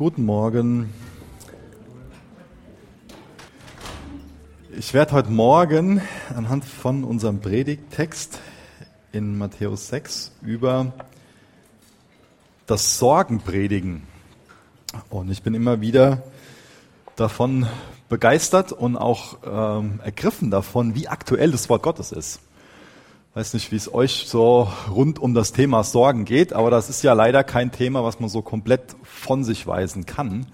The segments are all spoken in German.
Guten Morgen. Ich werde heute Morgen anhand von unserem Predigttext in Matthäus 6 über das Sorgen predigen. Und ich bin immer wieder davon begeistert und auch ähm, ergriffen davon, wie aktuell das Wort Gottes ist. Weiß nicht, wie es euch so rund um das Thema Sorgen geht, aber das ist ja leider kein Thema, was man so komplett von sich weisen kann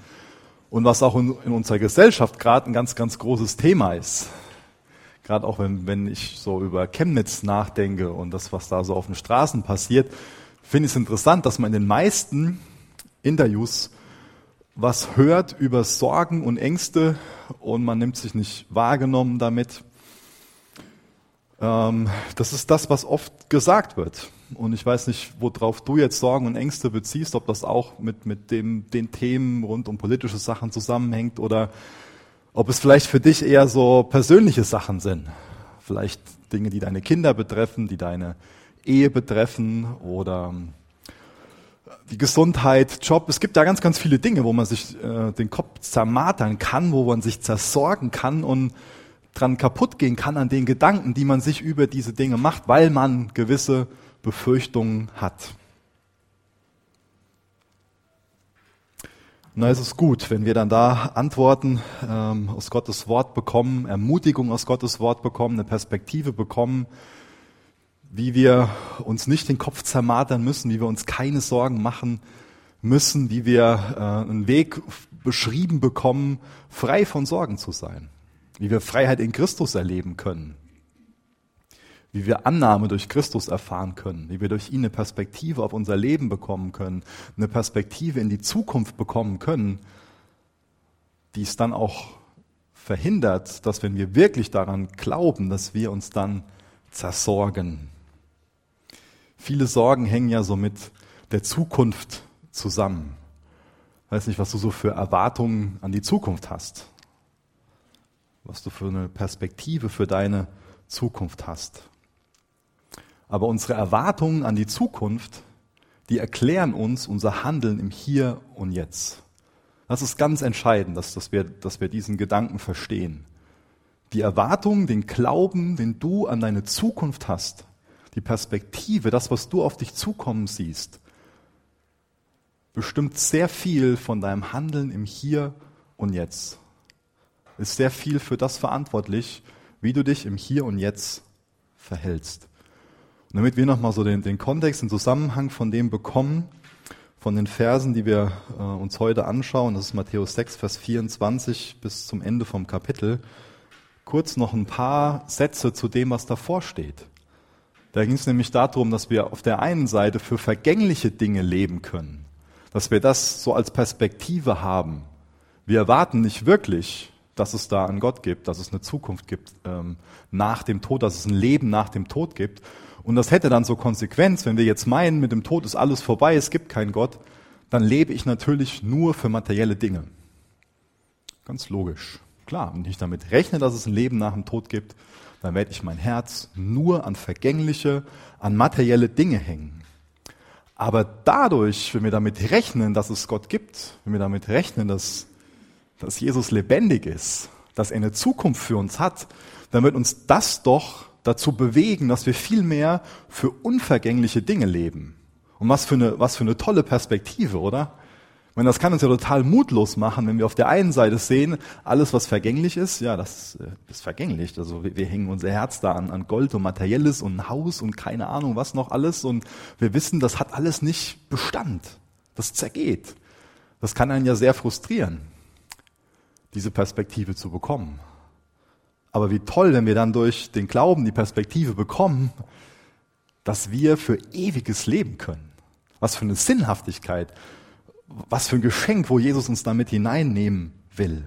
und was auch in, in unserer Gesellschaft gerade ein ganz, ganz großes Thema ist. Gerade auch wenn, wenn ich so über Chemnitz nachdenke und das, was da so auf den Straßen passiert, finde ich es interessant, dass man in den meisten Interviews was hört über Sorgen und Ängste und man nimmt sich nicht wahrgenommen damit. Ähm, das ist das, was oft gesagt wird. Und ich weiß nicht, worauf du jetzt Sorgen und Ängste beziehst, ob das auch mit, mit dem, den Themen rund um politische Sachen zusammenhängt oder ob es vielleicht für dich eher so persönliche Sachen sind. Vielleicht Dinge, die deine Kinder betreffen, die deine Ehe betreffen oder die Gesundheit, Job. Es gibt da ganz, ganz viele Dinge, wo man sich äh, den Kopf zermatern kann, wo man sich zersorgen kann und dran kaputt gehen kann an den Gedanken, die man sich über diese Dinge macht, weil man gewisse Befürchtungen hat. Na, es ist gut, wenn wir dann da Antworten ähm, aus Gottes Wort bekommen, Ermutigung aus Gottes Wort bekommen, eine Perspektive bekommen, wie wir uns nicht den Kopf zermatern müssen, wie wir uns keine Sorgen machen müssen, wie wir äh, einen Weg beschrieben bekommen, frei von Sorgen zu sein, wie wir Freiheit in Christus erleben können, wie wir Annahme durch Christus erfahren können, wie wir durch ihn eine Perspektive auf unser Leben bekommen können, eine Perspektive in die Zukunft bekommen können, die es dann auch verhindert, dass wenn wir wirklich daran glauben, dass wir uns dann zersorgen. Viele Sorgen hängen ja so mit der Zukunft zusammen. Ich weiß nicht, was du so für Erwartungen an die Zukunft hast. Was du für eine Perspektive für deine Zukunft hast. Aber unsere Erwartungen an die Zukunft, die erklären uns unser Handeln im Hier und Jetzt. Das ist ganz entscheidend, dass, dass, wir, dass wir diesen Gedanken verstehen. Die Erwartung, den Glauben, den du an deine Zukunft hast, die Perspektive, das, was du auf dich zukommen siehst, bestimmt sehr viel von deinem Handeln im Hier und Jetzt. Ist sehr viel für das verantwortlich, wie du dich im Hier und Jetzt verhältst. Und damit wir nochmal so den, den Kontext, den Zusammenhang von dem bekommen, von den Versen, die wir äh, uns heute anschauen, das ist Matthäus 6, Vers 24 bis zum Ende vom Kapitel, kurz noch ein paar Sätze zu dem, was davor steht. Da ging es nämlich darum, dass wir auf der einen Seite für vergängliche Dinge leben können, dass wir das so als Perspektive haben. Wir erwarten nicht wirklich, dass es da einen Gott gibt, dass es eine Zukunft gibt ähm, nach dem Tod, dass es ein Leben nach dem Tod gibt. Und das hätte dann so Konsequenz, wenn wir jetzt meinen, mit dem Tod ist alles vorbei, es gibt keinen Gott, dann lebe ich natürlich nur für materielle Dinge. Ganz logisch. Klar, wenn ich damit rechne, dass es ein Leben nach dem Tod gibt, dann werde ich mein Herz nur an vergängliche, an materielle Dinge hängen. Aber dadurch, wenn wir damit rechnen, dass es Gott gibt, wenn wir damit rechnen, dass, dass Jesus lebendig ist, dass er eine Zukunft für uns hat, dann wird uns das doch dazu bewegen, dass wir viel mehr für unvergängliche Dinge leben. Und was für eine, was für eine tolle Perspektive, oder? Und das kann uns ja total mutlos machen, wenn wir auf der einen Seite sehen, alles, was vergänglich ist, ja, das äh, ist vergänglich. Also wir, wir hängen unser Herz da an, an Gold und Materielles und ein Haus und keine Ahnung was noch alles. Und wir wissen, das hat alles nicht Bestand. Das zergeht. Das kann einen ja sehr frustrieren, diese Perspektive zu bekommen. Aber wie toll, wenn wir dann durch den Glauben die Perspektive bekommen, dass wir für ewiges leben können. Was für eine Sinnhaftigkeit was für ein Geschenk, wo Jesus uns damit hineinnehmen will.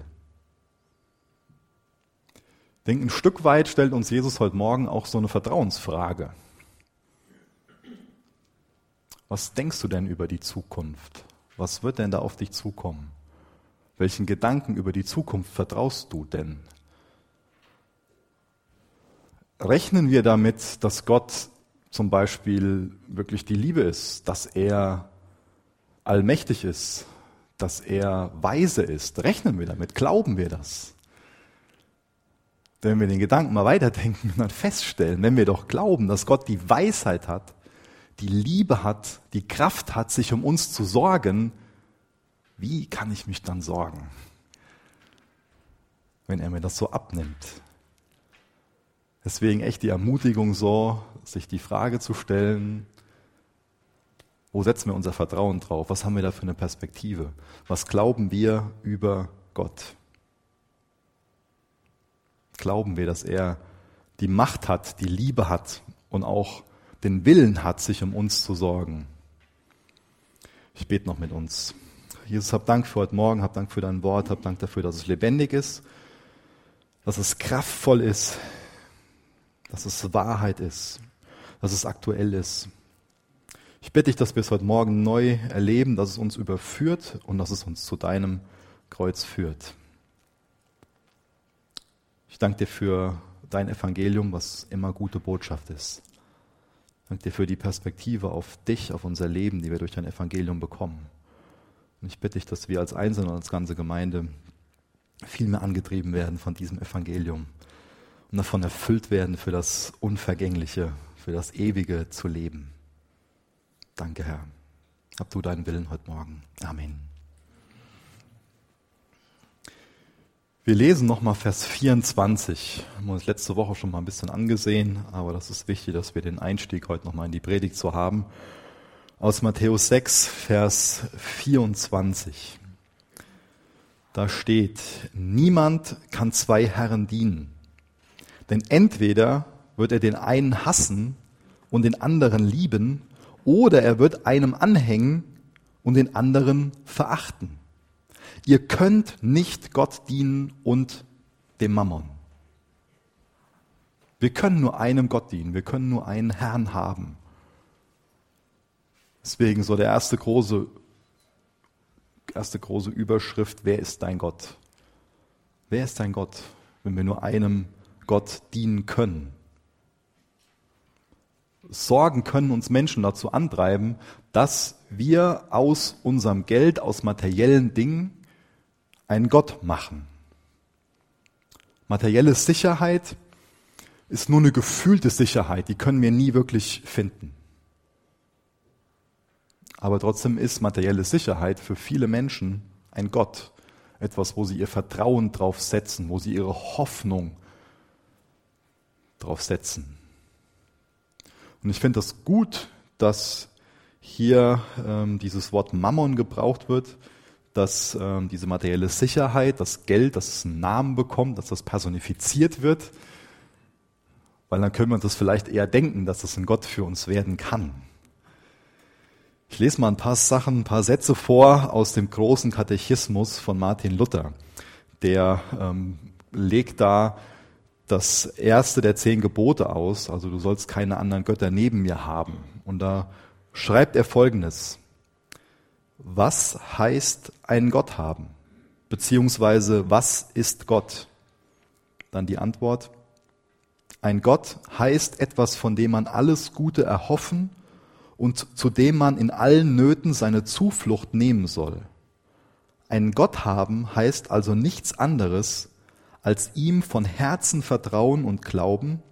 Ich denke, ein Stück weit stellt uns Jesus heute Morgen auch so eine Vertrauensfrage. Was denkst du denn über die Zukunft? Was wird denn da auf dich zukommen? Welchen Gedanken über die Zukunft vertraust du denn? Rechnen wir damit, dass Gott zum Beispiel wirklich die Liebe ist, dass er allmächtig ist, dass er weise ist? Rechnen wir damit? Glauben wir das? Wenn wir den Gedanken mal weiterdenken und dann feststellen, wenn wir doch glauben, dass Gott die Weisheit hat, die Liebe hat, die Kraft hat, sich um uns zu sorgen, wie kann ich mich dann sorgen, wenn er mir das so abnimmt? Deswegen echt die Ermutigung so, sich die Frage zu stellen, wo setzen wir unser Vertrauen drauf? Was haben wir da für eine Perspektive? Was glauben wir über Gott? Glauben wir, dass er die Macht hat, die Liebe hat und auch den Willen hat, sich um uns zu sorgen? Ich bete noch mit uns. Jesus, hab Dank für heute Morgen, hab Dank für dein Wort, hab Dank dafür, dass es lebendig ist, dass es kraftvoll ist, dass es Wahrheit ist, dass es aktuell ist. Ich bitte dich, dass wir es heute Morgen neu erleben, dass es uns überführt und dass es uns zu deinem Kreuz führt. Ich danke dir für dein Evangelium, was immer gute Botschaft ist. Ich danke dir für die Perspektive auf dich, auf unser Leben, die wir durch dein Evangelium bekommen. Und ich bitte dich, dass wir als Einzelne und als ganze Gemeinde viel mehr angetrieben werden von diesem Evangelium und davon erfüllt werden, für das Unvergängliche, für das Ewige zu leben. Danke, Herr. Hab du deinen Willen heute Morgen. Amen. Wir lesen nochmal Vers 24. Haben wir uns letzte Woche schon mal ein bisschen angesehen, aber das ist wichtig, dass wir den Einstieg heute nochmal in die Predigt zu haben. Aus Matthäus 6, Vers 24. Da steht, niemand kann zwei Herren dienen. Denn entweder wird er den einen hassen und den anderen lieben, oder er wird einem anhängen und den anderen verachten. Ihr könnt nicht Gott dienen und dem Mammon. Wir können nur einem Gott dienen, wir können nur einen Herrn haben. Deswegen so der erste große, erste große Überschrift, wer ist dein Gott? Wer ist dein Gott, wenn wir nur einem Gott dienen können? Sorgen können uns Menschen dazu antreiben, dass wir aus unserem Geld, aus materiellen Dingen einen Gott machen. Materielle Sicherheit ist nur eine gefühlte Sicherheit, die können wir nie wirklich finden. Aber trotzdem ist materielle Sicherheit für viele Menschen ein Gott, etwas, wo sie ihr Vertrauen drauf setzen, wo sie ihre Hoffnung drauf setzen. Und ich finde das gut, dass hier ähm, dieses Wort Mammon gebraucht wird, dass ähm, diese materielle Sicherheit, das Geld, dass es einen Namen bekommt, dass das personifiziert wird, weil dann können wir uns das vielleicht eher denken, dass das ein Gott für uns werden kann. Ich lese mal ein paar Sachen, ein paar Sätze vor aus dem großen Katechismus von Martin Luther. Der ähm, legt da das erste der zehn Gebote aus, also du sollst keine anderen Götter neben mir haben. Und da schreibt er Folgendes. Was heißt ein Gott haben? Beziehungsweise was ist Gott? Dann die Antwort. Ein Gott heißt etwas, von dem man alles Gute erhoffen und zu dem man in allen Nöten seine Zuflucht nehmen soll. Ein Gott haben heißt also nichts anderes, als ihm von Herzen vertrauen und glauben,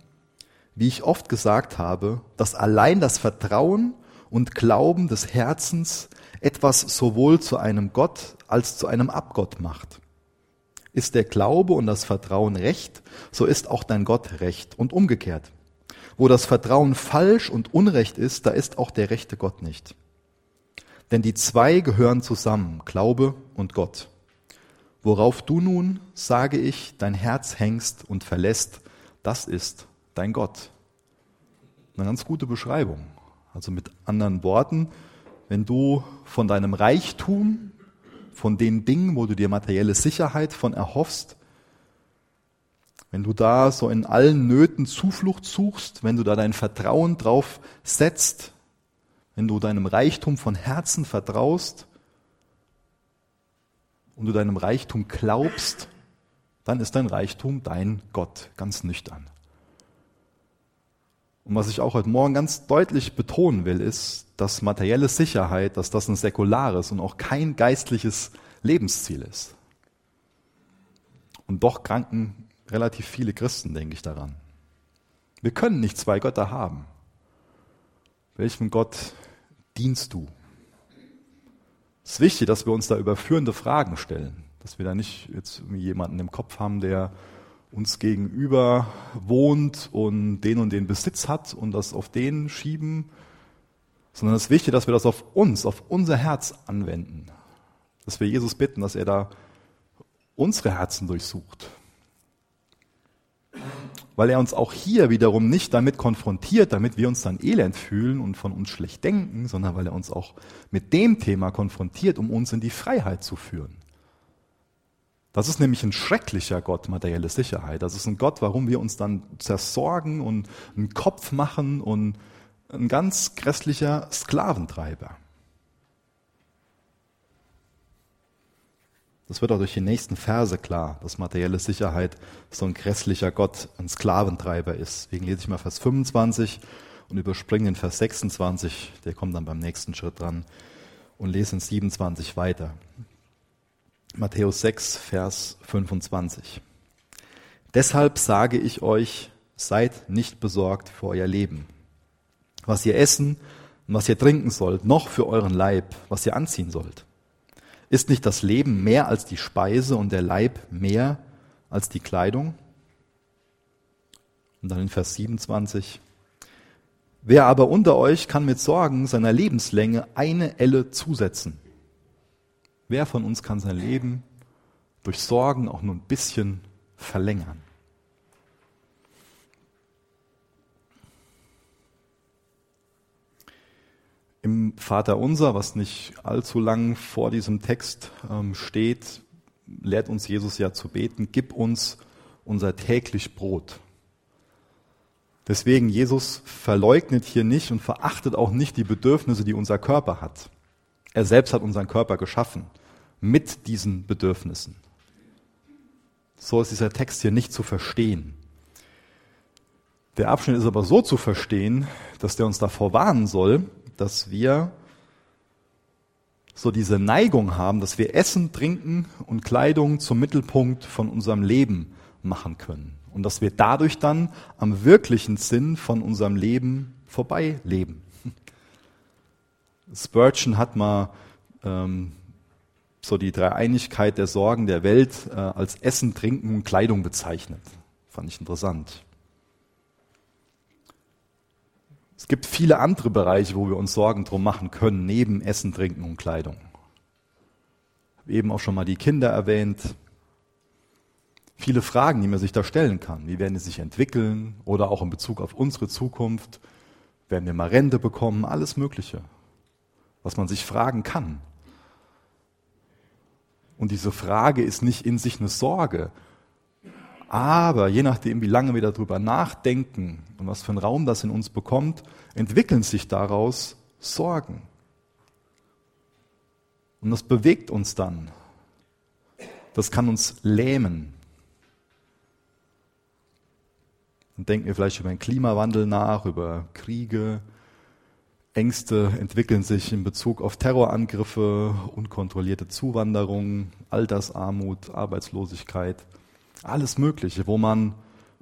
wie ich oft gesagt habe, dass allein das Vertrauen und Glauben des Herzens etwas sowohl zu einem Gott als zu einem Abgott macht. Ist der Glaube und das Vertrauen recht, so ist auch dein Gott recht und umgekehrt. Wo das Vertrauen falsch und unrecht ist, da ist auch der rechte Gott nicht. Denn die zwei gehören zusammen, Glaube und Gott. Worauf du nun, sage ich, dein Herz hängst und verlässt, das ist dein Gott. Eine ganz gute Beschreibung. Also mit anderen Worten, wenn du von deinem Reichtum, von den Dingen, wo du dir materielle Sicherheit von erhoffst, wenn du da so in allen Nöten Zuflucht suchst, wenn du da dein Vertrauen drauf setzt, wenn du deinem Reichtum von Herzen vertraust, und du deinem Reichtum glaubst, dann ist dein Reichtum dein Gott, ganz nüchtern. Und was ich auch heute Morgen ganz deutlich betonen will, ist, dass materielle Sicherheit, dass das ein säkulares und auch kein geistliches Lebensziel ist. Und doch kranken relativ viele Christen, denke ich daran. Wir können nicht zwei Götter haben. Welchem Gott dienst du? Es ist wichtig, dass wir uns da überführende Fragen stellen, dass wir da nicht jetzt jemanden im Kopf haben, der uns gegenüber wohnt und den und den Besitz hat und das auf den schieben, sondern es ist wichtig, dass wir das auf uns, auf unser Herz anwenden. Dass wir Jesus bitten, dass er da unsere Herzen durchsucht. Weil er uns auch hier wiederum nicht damit konfrontiert, damit wir uns dann elend fühlen und von uns schlecht denken, sondern weil er uns auch mit dem Thema konfrontiert, um uns in die Freiheit zu führen. Das ist nämlich ein schrecklicher Gott, materielle Sicherheit. Das ist ein Gott, warum wir uns dann zersorgen und einen Kopf machen und ein ganz grässlicher Sklaventreiber. Das wird auch durch die nächsten Verse klar, dass materielle Sicherheit so ein grässlicher Gott, ein Sklaventreiber ist. Deswegen lese ich mal Vers 25 und überspringe den Vers 26, der kommt dann beim nächsten Schritt dran, und lese in 27 weiter. Matthäus 6, Vers 25. Deshalb sage ich euch, seid nicht besorgt für euer Leben was ihr essen und was ihr trinken sollt, noch für euren Leib, was ihr anziehen sollt. Ist nicht das Leben mehr als die Speise und der Leib mehr als die Kleidung? Und dann in Vers 27. Wer aber unter euch kann mit Sorgen seiner Lebenslänge eine Elle zusetzen? Wer von uns kann sein Leben durch Sorgen auch nur ein bisschen verlängern? Im Vater Unser, was nicht allzu lang vor diesem Text ähm, steht, lehrt uns Jesus ja zu beten, gib uns unser täglich Brot. Deswegen, Jesus verleugnet hier nicht und verachtet auch nicht die Bedürfnisse, die unser Körper hat. Er selbst hat unseren Körper geschaffen mit diesen Bedürfnissen. So ist dieser Text hier nicht zu verstehen. Der Abschnitt ist aber so zu verstehen, dass der uns davor warnen soll, dass wir so diese Neigung haben, dass wir Essen, Trinken und Kleidung zum Mittelpunkt von unserem Leben machen können. Und dass wir dadurch dann am wirklichen Sinn von unserem Leben vorbeileben. Spurgeon hat mal ähm, so die Dreieinigkeit der Sorgen der Welt äh, als Essen, Trinken und Kleidung bezeichnet. Fand ich interessant. Es gibt viele andere Bereiche, wo wir uns Sorgen drum machen können, neben Essen, Trinken und Kleidung. Ich habe eben auch schon mal die Kinder erwähnt. Viele Fragen, die man sich da stellen kann. Wie werden die sich entwickeln? Oder auch in Bezug auf unsere Zukunft. Werden wir mal Rente bekommen? Alles Mögliche. Was man sich fragen kann. Und diese Frage ist nicht in sich eine Sorge, aber je nachdem, wie lange wir darüber nachdenken und was für einen Raum das in uns bekommt, entwickeln sich daraus Sorgen. Und das bewegt uns dann. Das kann uns lähmen. Dann denken wir vielleicht über den Klimawandel nach, über Kriege. Ängste entwickeln sich in Bezug auf Terrorangriffe, unkontrollierte Zuwanderung, Altersarmut, Arbeitslosigkeit. Alles Mögliche, wo man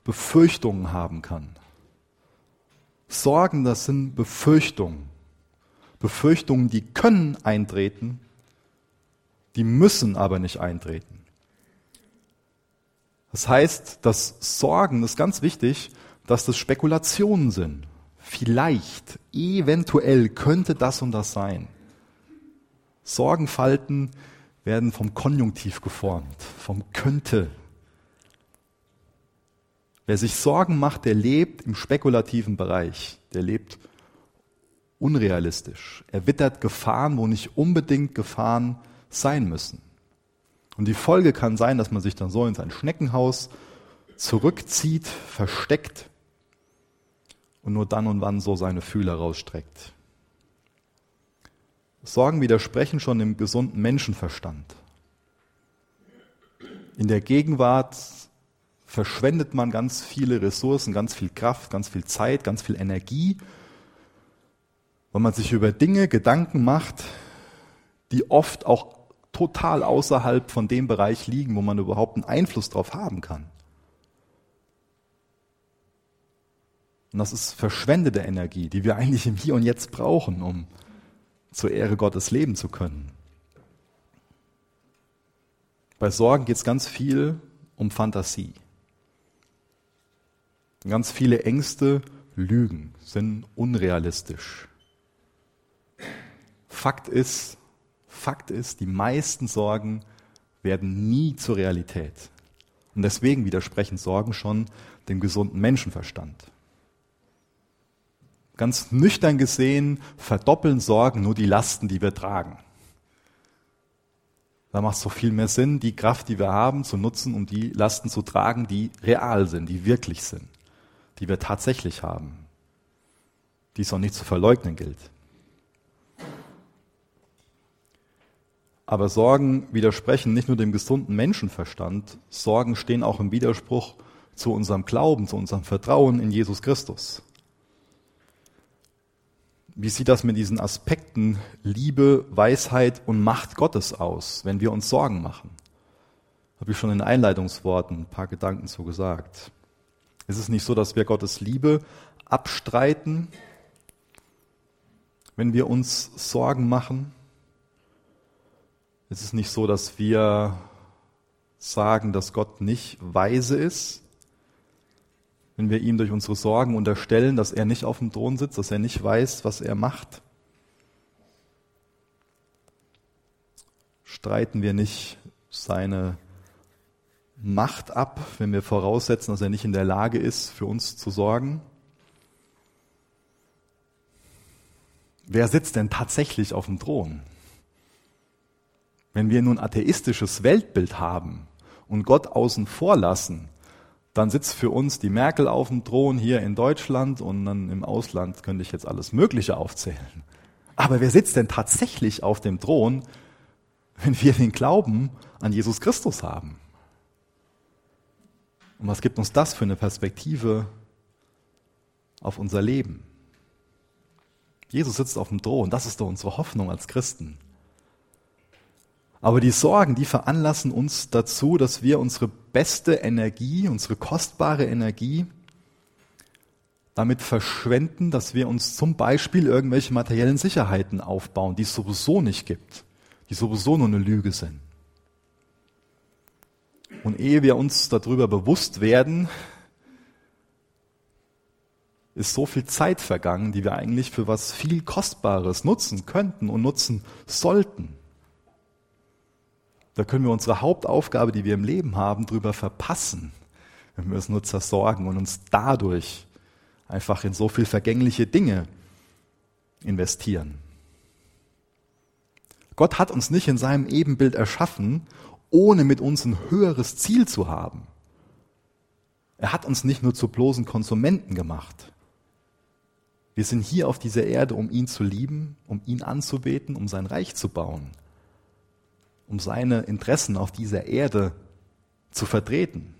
Befürchtungen haben kann. Sorgen, das sind Befürchtungen. Befürchtungen, die können eintreten, die müssen aber nicht eintreten. Das heißt, dass Sorgen, das ist ganz wichtig, dass das Spekulationen sind. Vielleicht, eventuell könnte das und das sein. Sorgenfalten werden vom Konjunktiv geformt, vom könnte Wer sich Sorgen macht, der lebt im spekulativen Bereich, der lebt unrealistisch. Er wittert Gefahren, wo nicht unbedingt Gefahren sein müssen. Und die Folge kann sein, dass man sich dann so in sein Schneckenhaus zurückzieht, versteckt und nur dann und wann so seine Fühler rausstreckt. Sorgen widersprechen schon dem gesunden Menschenverstand. In der Gegenwart verschwendet man ganz viele Ressourcen, ganz viel Kraft, ganz viel Zeit, ganz viel Energie, weil man sich über Dinge Gedanken macht, die oft auch total außerhalb von dem Bereich liegen, wo man überhaupt einen Einfluss drauf haben kann. Und das ist verschwendete Energie, die wir eigentlich im Hier und Jetzt brauchen, um zur Ehre Gottes leben zu können. Bei Sorgen geht es ganz viel um Fantasie. Ganz viele Ängste lügen, sind unrealistisch. Fakt ist, Fakt ist, die meisten Sorgen werden nie zur Realität. Und deswegen widersprechen Sorgen schon dem gesunden Menschenverstand. Ganz nüchtern gesehen verdoppeln Sorgen nur die Lasten, die wir tragen. Da macht es so viel mehr Sinn, die Kraft, die wir haben, zu nutzen, um die Lasten zu tragen, die real sind, die wirklich sind, die wir tatsächlich haben, die es auch nicht zu verleugnen gilt. Aber Sorgen widersprechen nicht nur dem gesunden Menschenverstand, Sorgen stehen auch im Widerspruch zu unserem Glauben, zu unserem Vertrauen in Jesus Christus. Wie sieht das mit diesen Aspekten Liebe, Weisheit und Macht Gottes aus, wenn wir uns Sorgen machen? Habe ich schon in Einleitungsworten ein paar Gedanken zu gesagt. Ist es nicht so, dass wir Gottes Liebe abstreiten, wenn wir uns Sorgen machen? Ist es nicht so, dass wir sagen, dass Gott nicht weise ist? wenn wir ihm durch unsere Sorgen unterstellen, dass er nicht auf dem Thron sitzt, dass er nicht weiß, was er macht? Streiten wir nicht seine Macht ab, wenn wir voraussetzen, dass er nicht in der Lage ist, für uns zu sorgen? Wer sitzt denn tatsächlich auf dem Thron? Wenn wir nun atheistisches Weltbild haben und Gott außen vor lassen, dann sitzt für uns die Merkel auf dem Thron hier in Deutschland und dann im Ausland könnte ich jetzt alles Mögliche aufzählen. Aber wer sitzt denn tatsächlich auf dem Thron, wenn wir den Glauben an Jesus Christus haben? Und was gibt uns das für eine Perspektive auf unser Leben? Jesus sitzt auf dem Thron, das ist doch unsere Hoffnung als Christen. Aber die Sorgen, die veranlassen uns dazu, dass wir unsere beste Energie, unsere kostbare Energie damit verschwenden, dass wir uns zum Beispiel irgendwelche materiellen Sicherheiten aufbauen, die es sowieso nicht gibt, die sowieso nur eine Lüge sind. Und ehe wir uns darüber bewusst werden, ist so viel Zeit vergangen, die wir eigentlich für was viel Kostbares nutzen könnten und nutzen sollten. Da können wir unsere Hauptaufgabe, die wir im Leben haben, drüber verpassen, wenn wir es nur zersorgen und uns dadurch einfach in so viel vergängliche Dinge investieren. Gott hat uns nicht in seinem Ebenbild erschaffen, ohne mit uns ein höheres Ziel zu haben. Er hat uns nicht nur zu bloßen Konsumenten gemacht. Wir sind hier auf dieser Erde, um ihn zu lieben, um ihn anzubeten, um sein Reich zu bauen um seine Interessen auf dieser Erde zu vertreten.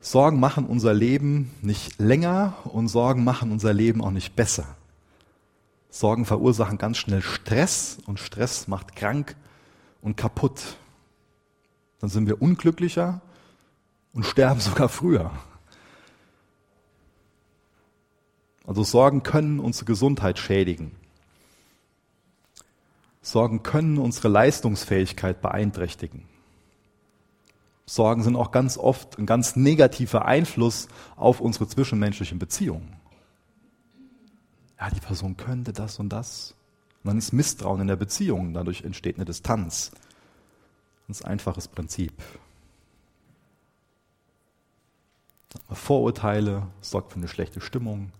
Sorgen machen unser Leben nicht länger und Sorgen machen unser Leben auch nicht besser. Sorgen verursachen ganz schnell Stress und Stress macht krank und kaputt. Dann sind wir unglücklicher und sterben sogar früher. Also Sorgen können unsere Gesundheit schädigen. Sorgen können unsere Leistungsfähigkeit beeinträchtigen. Sorgen sind auch ganz oft ein ganz negativer Einfluss auf unsere zwischenmenschlichen Beziehungen. Ja, die Person könnte das und das. Und dann ist Misstrauen in der Beziehung, dadurch entsteht eine Distanz. Ganz einfaches Prinzip. Vorurteile sorgt für eine schlechte Stimmung,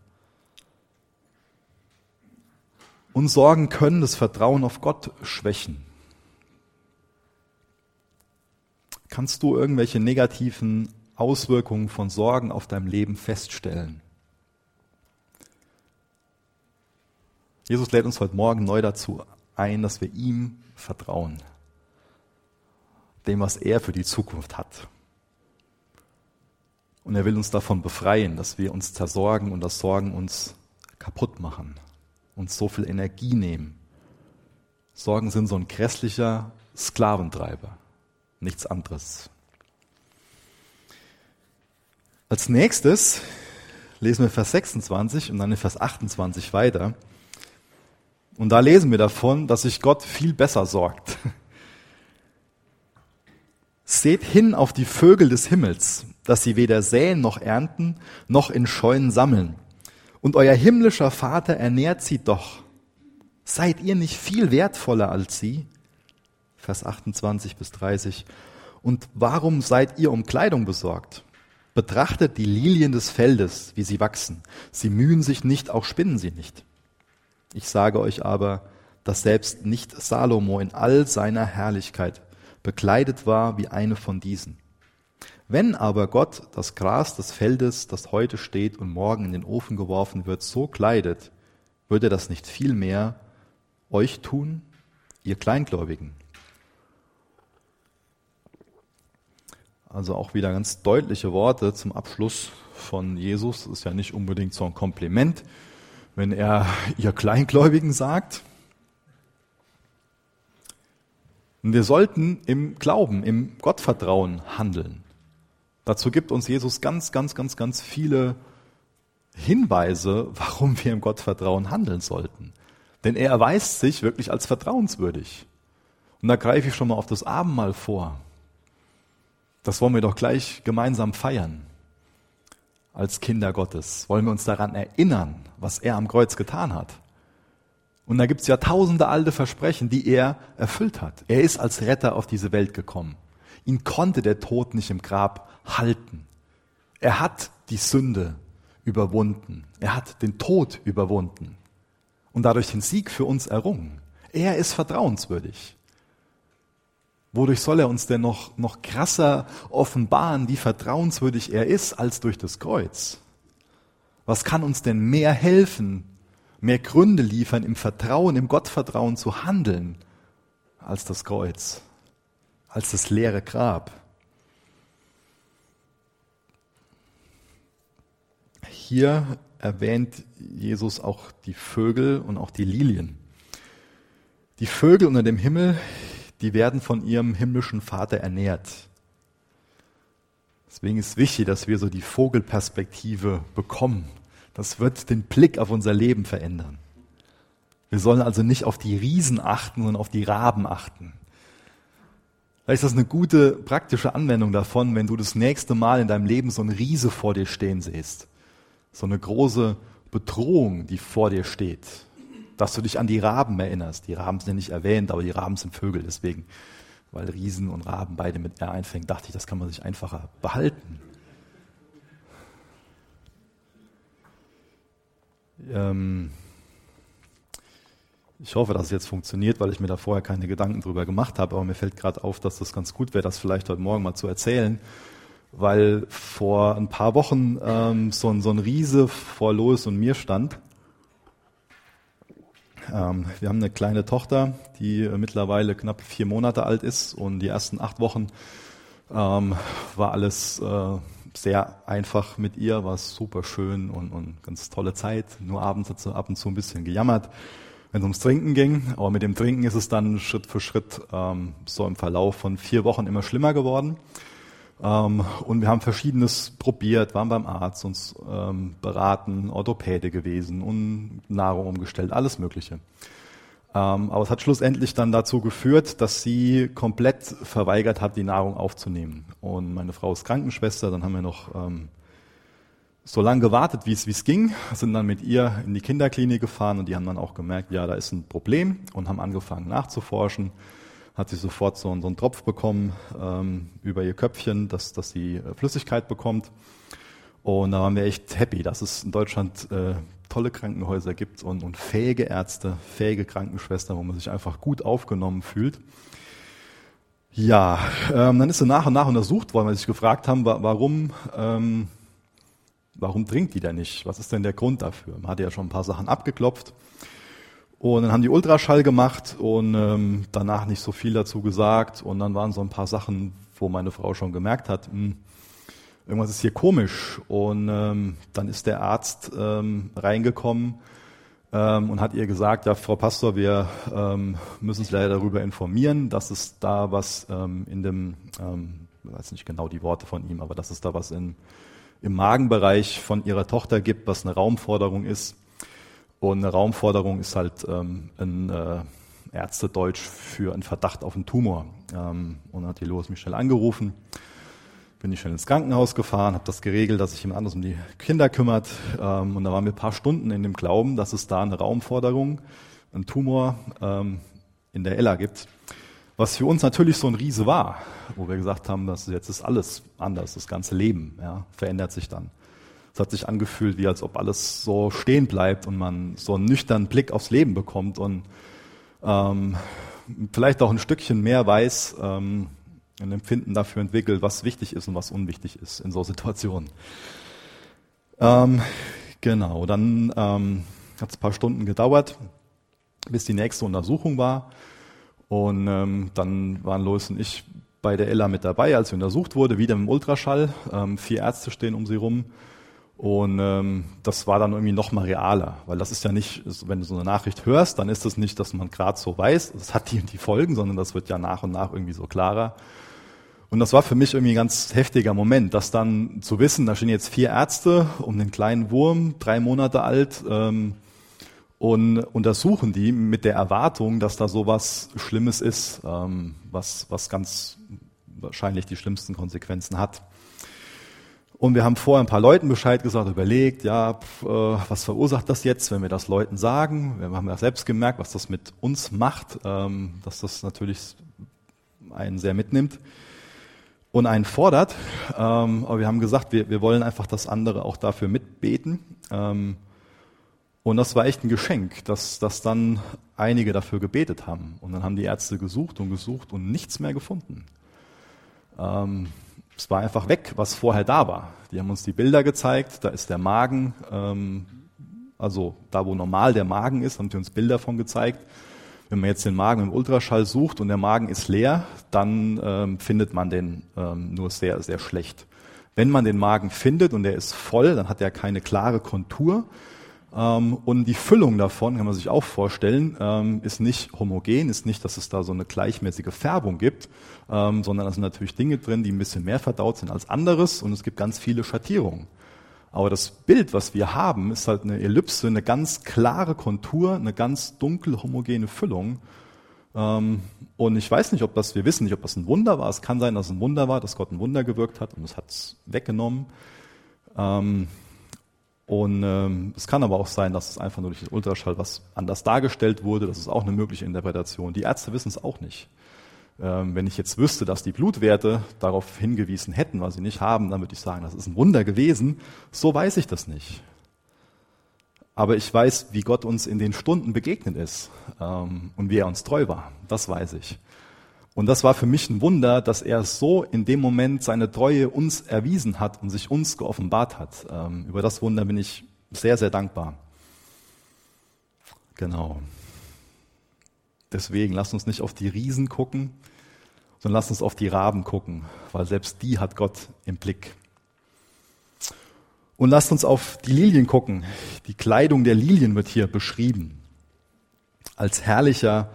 Und Sorgen können das Vertrauen auf Gott schwächen. Kannst du irgendwelche negativen Auswirkungen von Sorgen auf deinem Leben feststellen? Jesus lädt uns heute Morgen neu dazu ein, dass wir ihm vertrauen. dem, was er für die Zukunft hat. Und er will uns davon befreien, dass wir uns zersorgen und das Sorgen uns kaputt machen, uns so viel Energie nehmen. Sorgen sind so ein grässlicher Sklaventreiber, nichts anderes. Als nächstes lesen wir Vers 26 und dann in Vers 28 weiter. Und da lesen wir davon, dass sich Gott viel besser sorgt. Seht hin auf die Vögel des Himmels, dass sie weder säen noch ernten, noch in Scheunen sammeln. Und euer himmlischer Vater ernährt sie doch. Seid ihr nicht viel wertvoller als sie? Vers 28 bis 30. Und warum seid ihr um Kleidung besorgt? Betrachtet die Lilien des Feldes, wie sie wachsen. Sie mühen sich nicht, auch spinnen sie nicht. Ich sage euch aber, dass selbst nicht Salomo in all seiner Herrlichkeit bekleidet war wie eine von diesen. Wenn aber Gott das Gras des Feldes, das heute steht und morgen in den Ofen geworfen wird, so kleidet, würde das nicht viel mehr euch tun, ihr Kleingläubigen? Also auch wieder ganz deutliche Worte zum Abschluss von Jesus. Das ist ja nicht unbedingt so ein Kompliment, wenn er ihr Kleingläubigen sagt. Und wir sollten im Glauben, im Gottvertrauen handeln. Dazu gibt uns Jesus ganz, ganz, ganz, ganz viele Hinweise, warum wir im Gottvertrauen handeln sollten. Denn er erweist sich wirklich als vertrauenswürdig. Und da greife ich schon mal auf das Abendmahl vor. Das wollen wir doch gleich gemeinsam feiern. Als Kinder Gottes wollen wir uns daran erinnern, was er am Kreuz getan hat. Und da gibt's ja tausende alte Versprechen, die er erfüllt hat. Er ist als Retter auf diese Welt gekommen. Ihn konnte der Tod nicht im Grab halten. Er hat die Sünde überwunden. Er hat den Tod überwunden und dadurch den Sieg für uns errungen. Er ist vertrauenswürdig. Wodurch soll er uns denn noch, noch krasser offenbaren, wie vertrauenswürdig er ist, als durch das Kreuz? Was kann uns denn mehr helfen, mehr Gründe liefern, im Vertrauen, im Gottvertrauen zu handeln, als das Kreuz, als das leere Grab. Hier erwähnt Jesus auch die Vögel und auch die Lilien. Die Vögel unter dem Himmel, die werden von ihrem himmlischen Vater ernährt. Deswegen ist wichtig, dass wir so die Vogelperspektive bekommen das wird den Blick auf unser Leben verändern. Wir sollen also nicht auf die Riesen achten, sondern auf die Raben achten. Vielleicht ist das eine gute praktische Anwendung davon, wenn du das nächste Mal in deinem Leben so ein Riese vor dir stehen siehst. So eine große Bedrohung, die vor dir steht. Dass du dich an die Raben erinnerst. Die Raben sind ja nicht erwähnt, aber die Raben sind Vögel. Deswegen, weil Riesen und Raben beide mit R einfängt, dachte ich, das kann man sich einfacher behalten. Ähm, ich hoffe, dass es jetzt funktioniert, weil ich mir da vorher keine Gedanken drüber gemacht habe, aber mir fällt gerade auf, dass das ganz gut wäre, das vielleicht heute Morgen mal zu erzählen, weil vor ein paar Wochen ähm, so, ein, so ein Riese vor Lois und mir stand. Ähm, wir haben eine kleine Tochter, die äh, mittlerweile knapp vier Monate alt ist und die ersten acht Wochen ähm, war alles äh, sehr einfach mit ihr, war super schön und, und ganz tolle Zeit. Nur abends hat sie ab und zu ein bisschen gejammert, wenn es ums Trinken ging. Aber mit dem Trinken ist es dann Schritt für Schritt ähm, so im Verlauf von vier Wochen immer schlimmer geworden. Ähm, und wir haben Verschiedenes probiert, waren beim Arzt, uns ähm, beraten, Orthopäde gewesen und Nahrung umgestellt, alles Mögliche. Ähm, aber es hat schlussendlich dann dazu geführt, dass sie komplett verweigert hat, die Nahrung aufzunehmen. Und meine Frau ist Krankenschwester, dann haben wir noch so lange gewartet, wie es wie es ging, sind dann mit ihr in die Kinderklinik gefahren und die haben dann auch gemerkt, ja, da ist ein Problem und haben angefangen nachzuforschen. Hat sie sofort so, so einen Tropf bekommen ähm, über ihr Köpfchen, dass, dass sie äh, Flüssigkeit bekommt. Und da waren wir echt happy, dass es in Deutschland äh, tolle Krankenhäuser gibt und, und fähige Ärzte, fähige Krankenschwestern, wo man sich einfach gut aufgenommen fühlt. Ja, ähm, dann ist sie nach und nach untersucht worden, weil sie sich gefragt haben, warum, ähm, warum trinkt die denn nicht? Was ist denn der Grund dafür? Man hatte ja schon ein paar Sachen abgeklopft. Und dann haben die Ultraschall gemacht und ähm, danach nicht so viel dazu gesagt. Und dann waren so ein paar Sachen, wo meine Frau schon gemerkt hat, mh, hm, irgendwas ist hier komisch. Und ähm, dann ist der Arzt ähm, reingekommen ähm, und hat ihr gesagt, ja, Frau Pastor, wir ähm, müssen Sie leider darüber informieren, dass es da was ähm, in dem, ähm, ich weiß nicht genau die Worte von ihm, aber dass es da was in, im Magenbereich von Ihrer Tochter gibt, was eine Raumforderung ist. Und eine Raumforderung ist halt ähm, ein äh, Ärztedeutsch für einen Verdacht auf einen Tumor. Ähm, und dann hat die Lois mich schnell angerufen, bin ich schnell ins Krankenhaus gefahren, habe das geregelt, dass sich jemand anders um die Kinder kümmert. Ähm, und da waren wir ein paar Stunden in dem Glauben, dass es da eine Raumforderung, einen Tumor ähm, in der Ella gibt. Was für uns natürlich so ein Riese war, wo wir gesagt haben, dass jetzt ist alles anders, das ganze Leben ja, verändert sich dann. Es hat sich angefühlt, wie als ob alles so stehen bleibt und man so einen nüchternen Blick aufs Leben bekommt und ähm, vielleicht auch ein Stückchen mehr weiß, ähm, ein Empfinden dafür entwickelt, was wichtig ist und was unwichtig ist in so Situationen. Ähm, genau, dann ähm, hat es ein paar Stunden gedauert, bis die nächste Untersuchung war. Und ähm, dann waren Lois und ich bei der Ella mit dabei, als sie untersucht wurde, wieder im Ultraschall. Ähm, vier Ärzte stehen um sie rum. Und ähm, das war dann irgendwie noch mal realer, weil das ist ja nicht, wenn du so eine Nachricht hörst, dann ist das nicht, dass man gerade so weiß, das hat die und die Folgen, sondern das wird ja nach und nach irgendwie so klarer. Und das war für mich irgendwie ein ganz heftiger Moment, das dann zu wissen, da stehen jetzt vier Ärzte um den kleinen Wurm, drei Monate alt, ähm, und untersuchen die mit der Erwartung, dass da sowas Schlimmes ist, ähm, was, was ganz wahrscheinlich die schlimmsten Konsequenzen hat. Und wir haben vorher ein paar Leuten Bescheid gesagt, überlegt, ja, pf, äh, was verursacht das jetzt, wenn wir das Leuten sagen? Wir haben ja selbst gemerkt, was das mit uns macht, ähm, dass das natürlich einen sehr mitnimmt und einen fordert. Ähm, aber wir haben gesagt, wir, wir wollen einfach, dass andere auch dafür mitbeten. Ähm, und das war echt ein Geschenk, dass, dass dann einige dafür gebetet haben. Und dann haben die Ärzte gesucht und gesucht und nichts mehr gefunden. Ähm, es war einfach weg, was vorher da war. Die haben uns die Bilder gezeigt, da ist der Magen, ähm, also da, wo normal der Magen ist, haben sie uns Bilder von gezeigt. Wenn man jetzt den Magen im Ultraschall sucht und der Magen ist leer, dann ähm, findet man den ähm, nur sehr, sehr schlecht. Wenn man den Magen findet und der ist voll, dann hat er keine klare Kontur. Ähm, und die Füllung davon, kann man sich auch vorstellen, ähm, ist nicht homogen, ist nicht, dass es da so eine gleichmäßige Färbung gibt, ähm, sondern da sind natürlich Dinge drin, die ein bisschen mehr verdaut sind als anderes und es gibt ganz viele Schattierungen. Aber das Bild, was wir haben, ist halt eine Ellipse, eine ganz klare Kontur, eine ganz dunkel homogene Füllung. Und ich weiß nicht, ob das, wir wissen nicht, ob das ein Wunder war. Es kann sein, dass es ein Wunder war, dass Gott ein Wunder gewirkt hat und es hat es weggenommen. Und ähm, es kann aber auch sein, dass es einfach nur durch den Ultraschall was anders dargestellt wurde. Das ist auch eine mögliche Interpretation. Die Ärzte wissen es auch nicht. Ähm, wenn ich jetzt wüsste, dass die Blutwerte darauf hingewiesen hätten, was sie nicht haben, dann würde ich sagen, das ist ein Wunder gewesen. So weiß ich das nicht. Aber ich weiß, wie Gott uns in den Stunden begegnet ist ähm, und wie er uns treu war. Das weiß ich. Und das war für mich ein Wunder, dass er so in dem Moment seine Treue uns erwiesen hat und sich uns geoffenbart hat. Ähm, über das Wunder bin ich sehr, sehr dankbar. Genau. Deswegen lasst uns nicht auf die Riesen gucken, sondern lasst uns auf die Raben gucken, weil selbst die hat Gott im Blick. Und lasst uns auf die Lilien gucken. Die Kleidung der Lilien wird hier beschrieben als herrlicher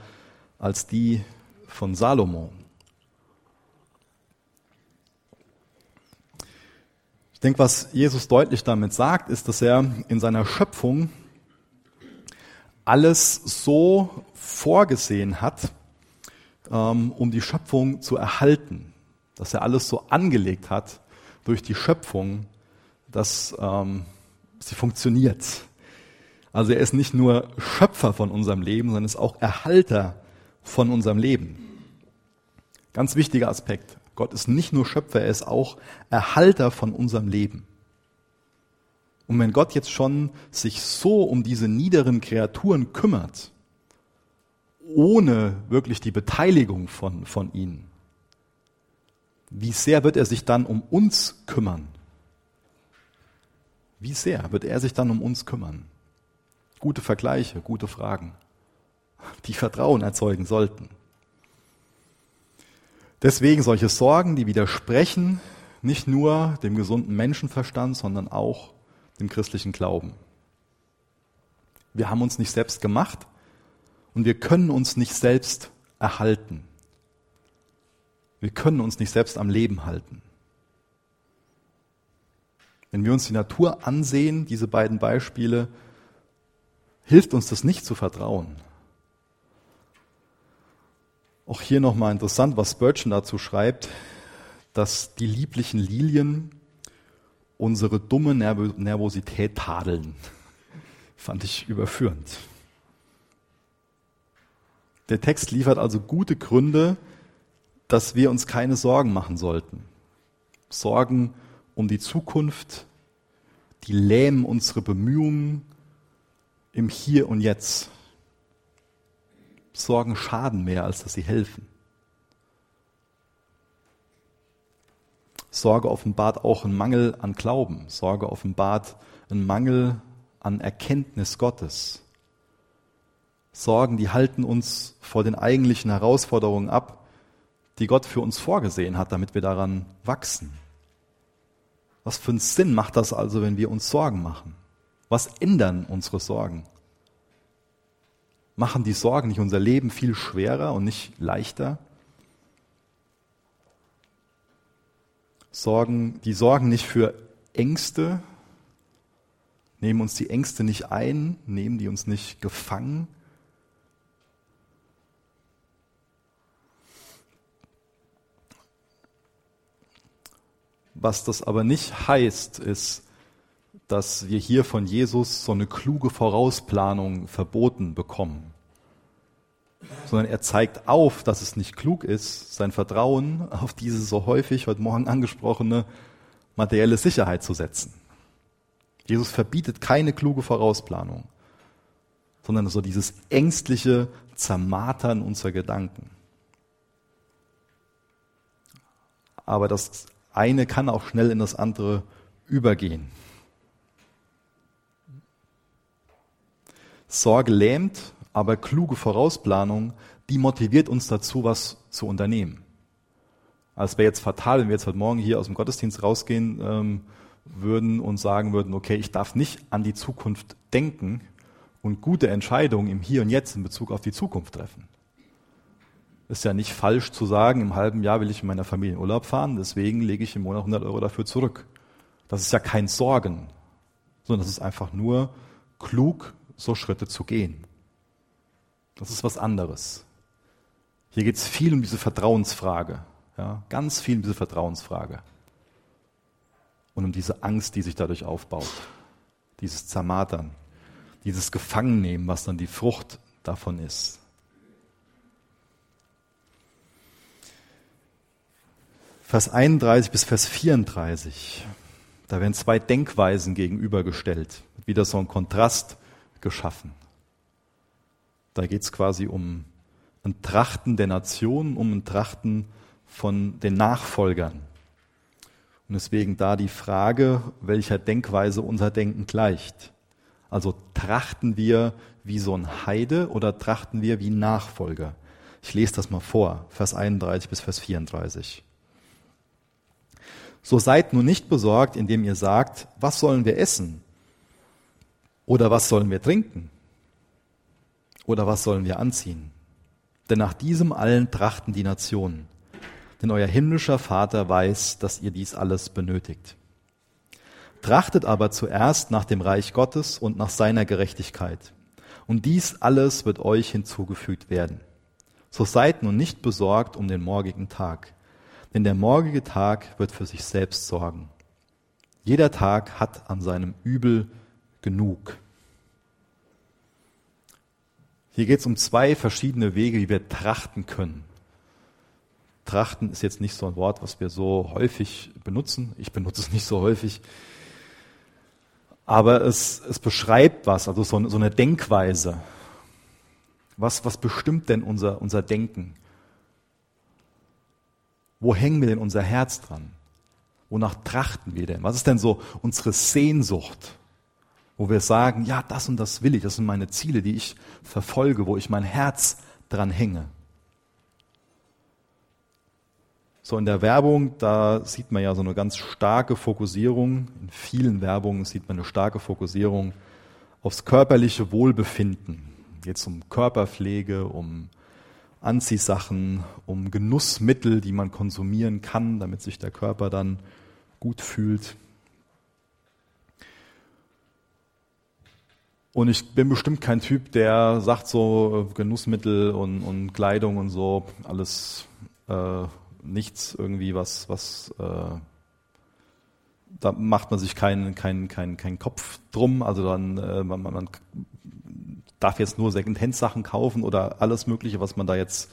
als die von Salomo. Ich denke, was Jesus deutlich damit sagt, ist, dass er in seiner Schöpfung alles so vorgesehen hat, ähm, um die Schöpfung zu erhalten. Dass er alles so angelegt hat durch die Schöpfung, dass ähm, sie funktioniert. Also er ist nicht nur Schöpfer von unserem Leben, sondern ist auch Erhalter von unserem Leben. Ganz wichtiger Aspekt. Gott ist nicht nur Schöpfer, er ist auch Erhalter von unserem Leben. Und wenn Gott jetzt schon sich so um diese niederen Kreaturen kümmert, ohne wirklich die Beteiligung von, von ihnen, wie sehr wird er sich dann um uns kümmern? Wie sehr wird er sich dann um uns kümmern? Gute Vergleiche, gute Fragen. Die Vertrauen erzeugen sollten. Deswegen solche Sorgen, die widersprechen nicht nur dem gesunden Menschenverstand, sondern auch dem christlichen Glauben. Wir haben uns nicht selbst gemacht und wir können uns nicht selbst erhalten. Wir können uns nicht selbst am Leben halten. Wenn wir uns die Natur ansehen, diese beiden Beispiele, hilft uns das nicht zu vertrauen. Auch hier nochmal interessant, was Spurgeon dazu schreibt, dass die lieblichen Lilien unsere dumme Nervosität tadeln. Fand ich überführend. Der Text liefert also gute Gründe, dass wir uns keine Sorgen machen sollten. Sorgen um die Zukunft, die lähmen unsere Bemühungen im Hier und Jetzt. Sorgen schaden mehr, als dass sie helfen. Sorge offenbart auch einen Mangel an Glauben. Sorge offenbart einen Mangel an Erkenntnis Gottes. Sorgen, die halten uns vor den eigentlichen Herausforderungen ab, die Gott für uns vorgesehen hat, damit wir daran wachsen. Was für einen Sinn macht das also, wenn wir uns Sorgen machen? Was ändern unsere Sorgen? Machen die Sorgen nicht unser Leben viel schwerer und nicht leichter? Sorgen, die sorgen nicht für Ängste, nehmen uns die Ängste nicht ein, nehmen die uns nicht gefangen, Was das aber nicht heißt, ist, dass wir hier von Jesus so eine kluge Vorausplanung verboten bekommen, sondern er zeigt auf, dass es nicht klug ist, sein Vertrauen auf diese so häufig heute Morgen angesprochene materielle Sicherheit zu setzen. Jesus verbietet keine kluge Vorausplanung, sondern so dieses ängstliche Zermatern unserer Gedanken. Aber das eine kann auch schnell in das andere übergehen. Sorge lähmt, aber kluge Vorausplanung, die motiviert uns dazu, was zu unternehmen. Also es wäre jetzt fatal, wenn wir jetzt heute Morgen hier aus dem Gottesdienst rausgehen ähm, würden und sagen würden, okay, ich darf nicht an die Zukunft denken und gute Entscheidungen im Hier und Jetzt in Bezug auf die Zukunft treffen ist ja nicht falsch zu sagen, im halben Jahr will ich in meiner Familie in Urlaub fahren, deswegen lege ich im Monat 100 Euro dafür zurück. Das ist ja kein Sorgen, sondern das ist einfach nur klug, so Schritte zu gehen. Das ist was anderes. Hier geht es viel um diese Vertrauensfrage, ja, ganz viel um diese Vertrauensfrage und um diese Angst, die sich dadurch aufbaut, dieses Zermatern, dieses Gefangennehmen, was dann die Frucht davon ist. Vers 31 bis Vers 34. Da werden zwei Denkweisen gegenübergestellt. Wieder so ein Kontrast geschaffen. Da geht es quasi um ein Trachten der Nation, um ein Trachten von den Nachfolgern. Und deswegen da die Frage, welcher Denkweise unser Denken gleicht. Also trachten wir wie so ein Heide oder trachten wir wie Nachfolger? Ich lese das mal vor, Vers 31 bis Vers 34. So seid nun nicht besorgt, indem ihr sagt, was sollen wir essen? Oder was sollen wir trinken? Oder was sollen wir anziehen? Denn nach diesem allen trachten die Nationen. Denn euer himmlischer Vater weiß, dass ihr dies alles benötigt. Trachtet aber zuerst nach dem Reich Gottes und nach seiner Gerechtigkeit. Und dies alles wird euch hinzugefügt werden. So seid nun nicht besorgt um den morgigen Tag denn der morgige Tag wird für sich selbst sorgen. Jeder Tag hat an seinem Übel genug. Hier geht es um zwei verschiedene Wege, wie wir trachten können. Trachten ist jetzt nicht so ein Wort, was wir so häufig benutzen. Ich benutze es nicht so häufig. Aber es, es beschreibt was, also so, so eine Denkweise. Was, was bestimmt denn unser, unser Denken? Wo hängen wir denn unser Herz dran? Wonach trachten wir denn? Was ist denn so unsere Sehnsucht? Wo wir sagen, ja, das und das will ich, das sind meine Ziele, die ich verfolge, wo ich mein Herz dran hänge. So in der Werbung, da sieht man ja so eine ganz starke Fokussierung. In vielen Werbungen sieht man eine starke Fokussierung aufs körperliche Wohlbefinden. Geht um Körperpflege, um Anziehsachen, um Genussmittel, die man konsumieren kann, damit sich der Körper dann gut fühlt. Und ich bin bestimmt kein Typ, der sagt so Genussmittel und, und Kleidung und so, alles äh, nichts irgendwie, was, was äh, da macht man sich keinen kein, kein, kein Kopf drum. Also dann äh, man, man darf jetzt nur Secondhand-Sachen kaufen oder alles Mögliche, was man da jetzt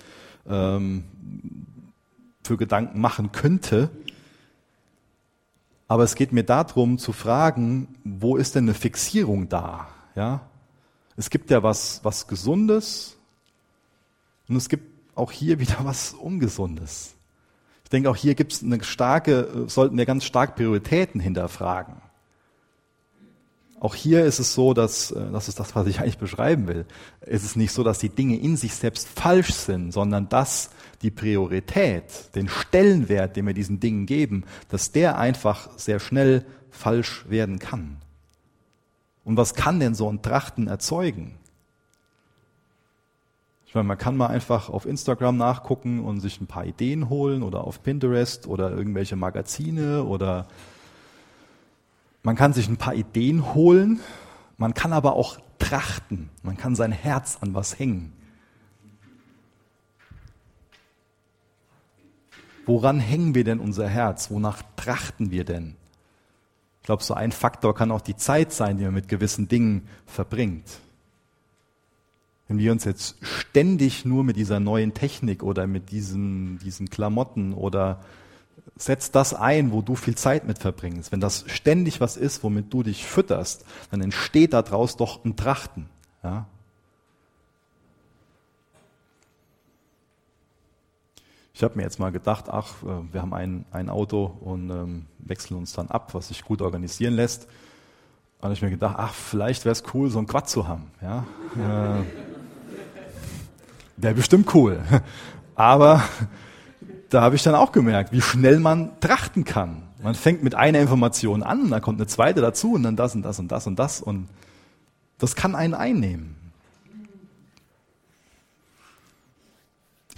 ähm, für Gedanken machen könnte. Aber es geht mir darum zu fragen, wo ist denn eine Fixierung da? Ja, es gibt ja was, was Gesundes und es gibt auch hier wieder was Ungesundes. Ich denke, auch hier gibt es eine starke, sollten wir ganz stark Prioritäten hinterfragen. Auch hier ist es so, dass, äh, das ist das, was ich eigentlich beschreiben will. Es ist nicht so, dass die Dinge in sich selbst falsch sind, sondern dass die Priorität, den Stellenwert, den wir diesen Dingen geben, dass der einfach sehr schnell falsch werden kann. Und was kann denn so ein Trachten erzeugen? Ich meine, man kann mal einfach auf Instagram nachgucken und sich ein paar Ideen holen oder auf Pinterest oder irgendwelche Magazine oder man kann sich ein paar Ideen holen, man kann aber auch trachten, man kann sein Herz an was hängen. Woran hängen wir denn unser Herz? Wonach trachten wir denn? Glaube, so ein Faktor kann auch die Zeit sein, die man mit gewissen Dingen verbringt. Wenn wir uns jetzt ständig nur mit dieser neuen Technik oder mit diesen, diesen Klamotten oder setzt das ein, wo du viel Zeit mit verbringst. Wenn das ständig was ist, womit du dich fütterst, dann entsteht daraus doch ein Trachten. Ja? Ich habe mir jetzt mal gedacht, ach, äh, wir haben ein, ein Auto und ähm, wechseln uns dann ab, was sich gut organisieren lässt. Da habe ich mir gedacht, ach, vielleicht wäre es cool, so ein Quad zu haben. Ja? Äh, Wäre bestimmt cool. Aber da habe ich dann auch gemerkt, wie schnell man trachten kann. Man fängt mit einer Information an, dann kommt eine zweite dazu und dann das und das und das und das und das kann einen einnehmen.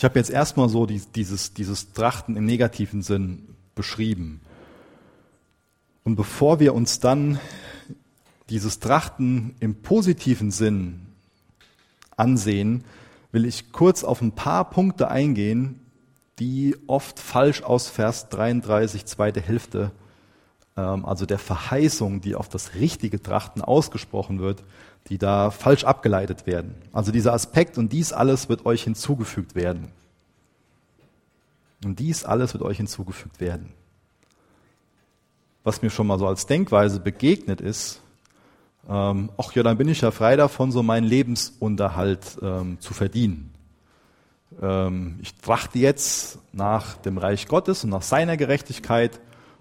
Ich habe jetzt erstmal so dieses, dieses Trachten im negativen Sinn beschrieben. Und bevor wir uns dann dieses Trachten im positiven Sinn ansehen, will ich kurz auf ein paar Punkte eingehen, die oft falsch aus Vers 33, zweite Hälfte, ähm, also der Verheißung, die auf das richtige Trachten ausgesprochen wird, die da falsch abgeleitet werden. Also dieser Aspekt und dies alles wird euch hinzugefügt werden. Und dies alles wird euch hinzugefügt werden. Was mir schon mal so als Denkweise begegnet ist, ähm, ach ja, dann bin ich ja frei davon, so meinen Lebensunterhalt ähm, zu verdienen. Ähm, ich trachte jetzt nach dem Reich Gottes und nach seiner Gerechtigkeit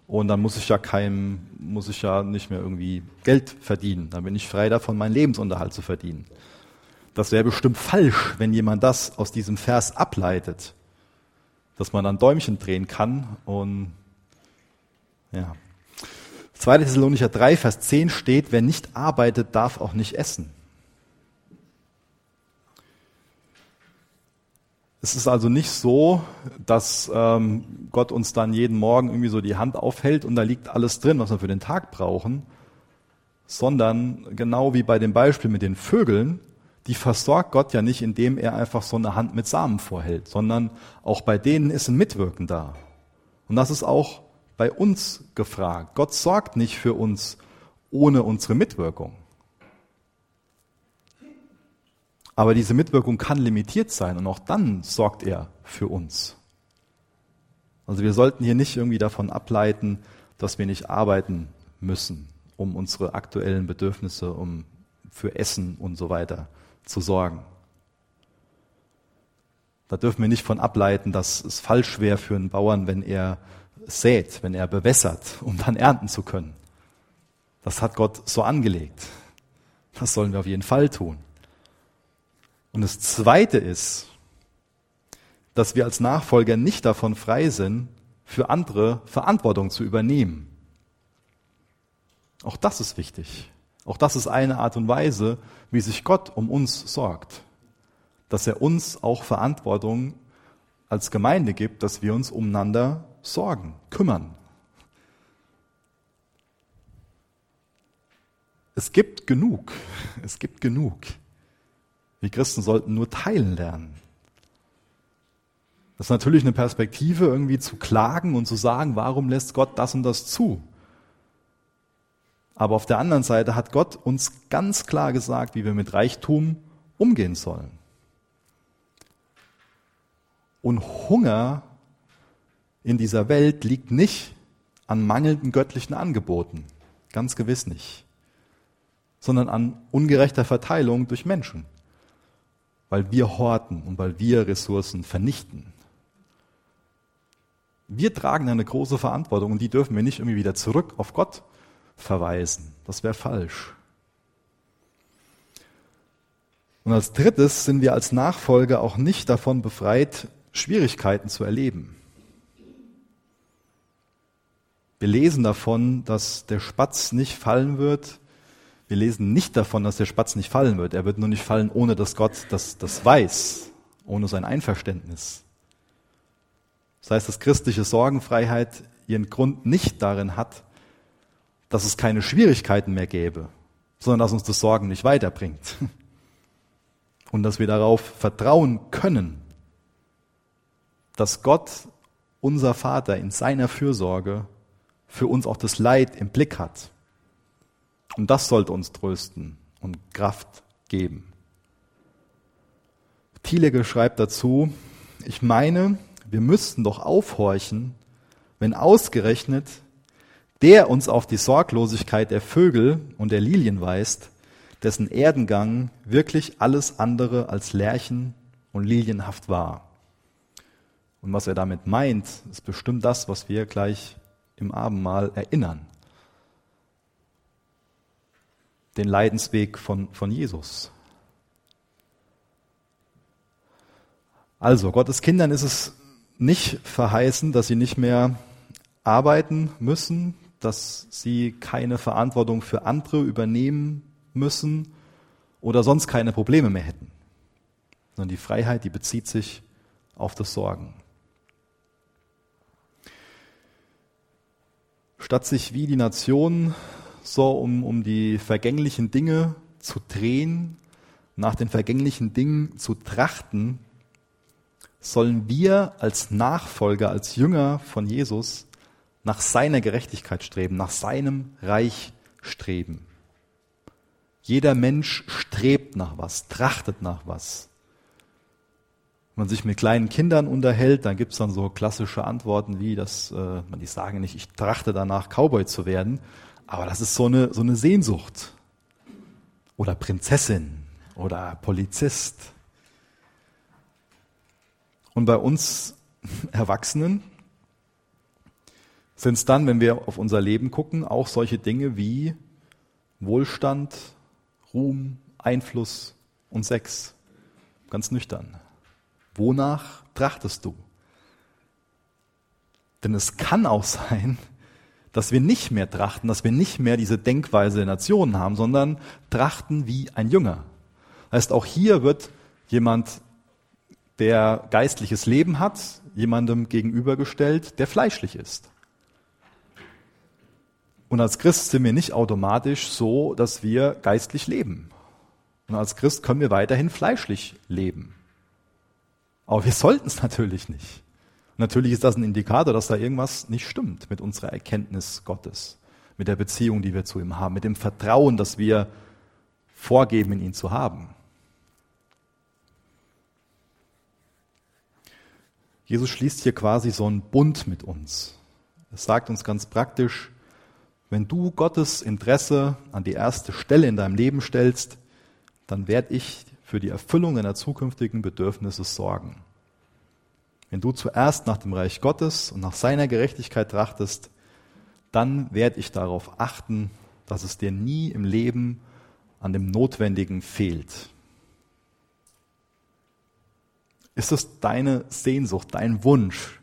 und dann muss ich ja keinem, muss ich ja nicht mehr irgendwie Geld verdienen. Dann bin ich frei davon, meinen Lebensunterhalt zu verdienen. Das wäre bestimmt falsch, wenn jemand das aus diesem Vers ableitet, dass man dann Däumchen drehen kann und ja, 2. Thessalonicher 3, Vers 10 steht, wer nicht arbeitet, darf auch nicht essen. Es ist also nicht so, dass ähm, Gott uns dann jeden Morgen irgendwie so die Hand aufhält und da liegt alles drin, was wir für den Tag brauchen, sondern genau wie bei dem Beispiel mit den Vögeln, die versorgt Gott ja nicht, indem er einfach so eine Hand mit Samen vorhält, sondern auch bei denen ist ein Mitwirken da. Und das ist auch bei uns gefragt. Gott sorgt nicht für uns ohne unsere Mitwirkung. Aber diese Mitwirkung kann limitiert sein und auch dann sorgt er für uns. Also wir sollten hier nicht irgendwie davon ableiten, dass wir nicht arbeiten müssen, um unsere aktuellen Bedürfnisse, um für Essen und so weiter zu sorgen. Da dürfen wir nicht von ableiten, dass es falsch wäre für einen Bauern, wenn er sät, wenn er bewässert, um dann ernten zu können. Das hat Gott so angelegt. Das sollen wir auf jeden Fall tun. Und das Zweite ist, dass wir als Nachfolger nicht davon frei sind, für andere Verantwortung zu übernehmen. Auch das ist wichtig. Auch das ist eine Art und Weise, wie sich Gott um uns sorgt. Dass er uns auch Verantwortung als Gemeinde gibt, dass wir uns umeinander sorgen, kümmern. Es gibt genug. Es gibt genug. Wir Christen sollten nur teilen lernen. Das ist natürlich eine Perspektive, irgendwie zu klagen und zu sagen, warum lässt Gott das und das zu? Aber auf der anderen Seite hat Gott uns ganz klar gesagt, wie wir mit Reichtum umgehen sollen. Und Hunger in dieser Welt liegt nicht an mangelnden göttlichen Angeboten, ganz gewiss nicht, sondern an ungerechter Verteilung durch Menschen, weil wir horten und weil wir Ressourcen vernichten. Wir tragen eine große Verantwortung und die dürfen wir nicht irgendwie wieder zurück auf Gott verweisen. Das wäre falsch. Und als drittes sind wir als Nachfolger auch nicht davon befreit, Schwierigkeiten zu erleben. Wir lesen davon, dass der Spatz nicht fallen wird. Wir lesen nicht davon, dass der Spatz nicht fallen wird. Er wird nur nicht fallen, ohne dass Gott das, das weiß, ohne sein Einverständnis. Das heißt, dass christliche Sorgenfreiheit ihren Grund nicht darin hat, dass es keine Schwierigkeiten mehr gäbe, sondern dass uns das Sorgen nicht weiterbringt. Und dass wir darauf vertrauen können, dass Gott, unser Vater, in seiner Fürsorge für uns auch das Leid im Blick hat. Und das sollte uns trösten und Kraft geben. Thiele schreibt dazu, ich meine, wir müssten doch aufhorchen, wenn ausgerechnet der uns auf die Sorglosigkeit der Vögel und der Lilien weist, dessen Erdengang wirklich alles andere als lärchen und lilienhaft war. Und was er damit meint, ist bestimmt das, was wir gleich im Abendmahl erinnern. Den Leidensweg von, von Jesus. Also, Gottes Kindern ist es nicht verheißen, dass sie nicht mehr arbeiten müssen, dass sie keine Verantwortung für andere übernehmen müssen oder sonst keine Probleme mehr hätten. Sondern die Freiheit, die bezieht sich auf das Sorgen. Statt sich wie die Nation so um, um die vergänglichen Dinge zu drehen, nach den vergänglichen Dingen zu trachten, sollen wir als Nachfolger, als Jünger von Jesus nach seiner Gerechtigkeit streben, nach seinem Reich streben. Jeder Mensch strebt nach was, trachtet nach was. Wenn man sich mit kleinen Kindern unterhält, dann gibt es dann so klassische Antworten wie, dass äh, man die sagen nicht, ich trachte danach, Cowboy zu werden, aber das ist so eine, so eine Sehnsucht. Oder Prinzessin oder Polizist. Und bei uns Erwachsenen sind es dann, wenn wir auf unser Leben gucken, auch solche Dinge wie Wohlstand, Ruhm, Einfluss und Sex. Ganz nüchtern. Wonach trachtest du? Denn es kann auch sein, dass wir nicht mehr trachten, dass wir nicht mehr diese Denkweise der Nationen haben, sondern trachten wie ein Jünger. Heißt, auch hier wird jemand, der geistliches Leben hat, jemandem gegenübergestellt, der fleischlich ist. Und als Christ sind wir nicht automatisch so, dass wir geistlich leben. Und als Christ können wir weiterhin fleischlich leben. Aber wir sollten es natürlich nicht. Natürlich ist das ein Indikator, dass da irgendwas nicht stimmt mit unserer Erkenntnis Gottes, mit der Beziehung, die wir zu ihm haben, mit dem Vertrauen, das wir vorgeben, in ihn zu haben. Jesus schließt hier quasi so einen Bund mit uns. Er sagt uns ganz praktisch, wenn du Gottes Interesse an die erste Stelle in deinem Leben stellst, dann werde ich für die Erfüllung deiner zukünftigen Bedürfnisse sorgen. Wenn du zuerst nach dem Reich Gottes und nach seiner Gerechtigkeit trachtest, dann werde ich darauf achten, dass es dir nie im Leben an dem Notwendigen fehlt. Ist es deine Sehnsucht, dein Wunsch,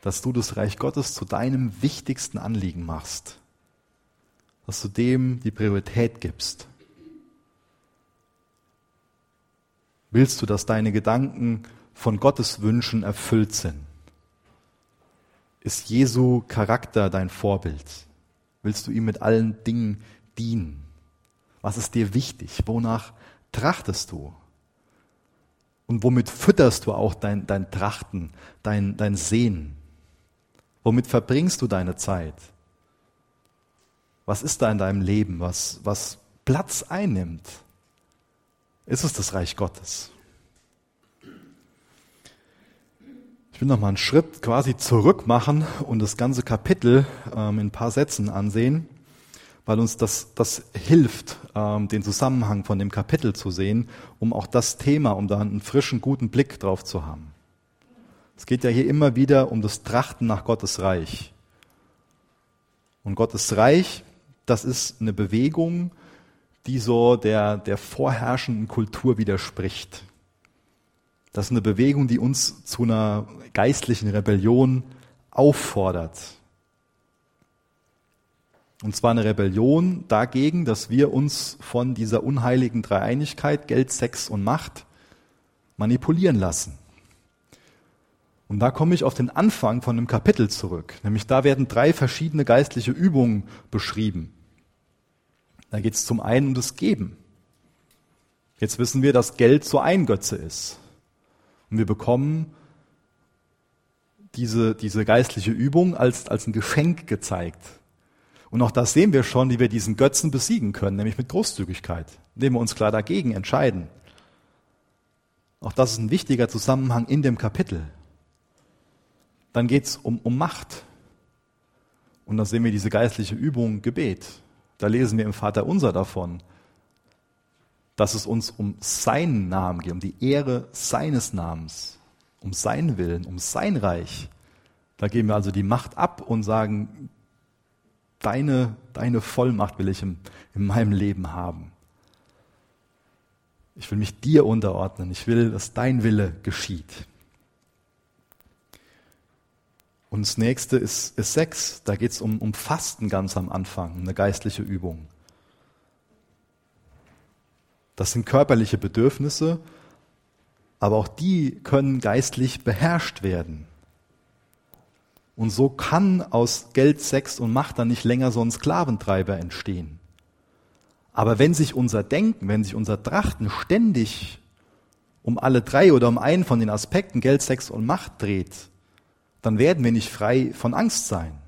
dass du das Reich Gottes zu deinem wichtigsten Anliegen machst? Dass du dem die Priorität gibst? Willst du, dass deine Gedanken von Gottes Wünschen erfüllt sind? Ist Jesu Charakter dein Vorbild? Willst du ihm mit allen Dingen dienen? Was ist dir wichtig? Wonach trachtest du? Und womit fütterst du auch dein, dein Trachten, dein, dein Sehen? Womit verbringst du deine Zeit? Was ist da in deinem Leben, was, was Platz einnimmt? Ist es das Reich Gottes? Ich will noch mal einen Schritt quasi zurück machen und das ganze Kapitel ähm, in ein paar Sätzen ansehen, weil uns das, das hilft, ähm, den Zusammenhang von dem Kapitel zu sehen, um auch das Thema, um da einen frischen, guten Blick drauf zu haben. Es geht ja hier immer wieder um das Trachten nach Gottes Reich. Und Gottes Reich, das ist eine Bewegung, die so der, der vorherrschenden Kultur widerspricht. Das ist eine Bewegung, die uns zu einer geistlichen Rebellion auffordert. Und zwar eine Rebellion dagegen, dass wir uns von dieser unheiligen Dreieinigkeit, Geld, Sex und Macht manipulieren lassen. Und da komme ich auf den Anfang von dem Kapitel zurück. Nämlich da werden drei verschiedene geistliche Übungen beschrieben. Da geht es zum einen um das Geben. Jetzt wissen wir, dass Geld so ein Götze ist. Und wir bekommen diese, diese geistliche Übung als, als ein Geschenk gezeigt. Und auch das sehen wir schon, wie wir diesen Götzen besiegen können, nämlich mit Großzügigkeit, indem wir uns klar dagegen entscheiden. Auch das ist ein wichtiger Zusammenhang in dem Kapitel. Dann geht es um, um Macht. Und da sehen wir diese geistliche Übung Gebet. Da lesen wir im Vater unser davon, dass es uns um seinen Namen geht, um die Ehre seines Namens, um seinen Willen, um sein Reich. Da geben wir also die Macht ab und sagen, deine, deine Vollmacht will ich in, in meinem Leben haben. Ich will mich dir unterordnen. Ich will, dass dein Wille geschieht. Und das nächste ist, ist Sex. Da geht es um, um Fasten ganz am Anfang, eine geistliche Übung. Das sind körperliche Bedürfnisse, aber auch die können geistlich beherrscht werden. Und so kann aus Geld, Sex und Macht dann nicht länger so ein Sklaventreiber entstehen. Aber wenn sich unser Denken, wenn sich unser Trachten ständig um alle drei oder um einen von den Aspekten Geld, Sex und Macht dreht, dann werden wir nicht frei von Angst sein.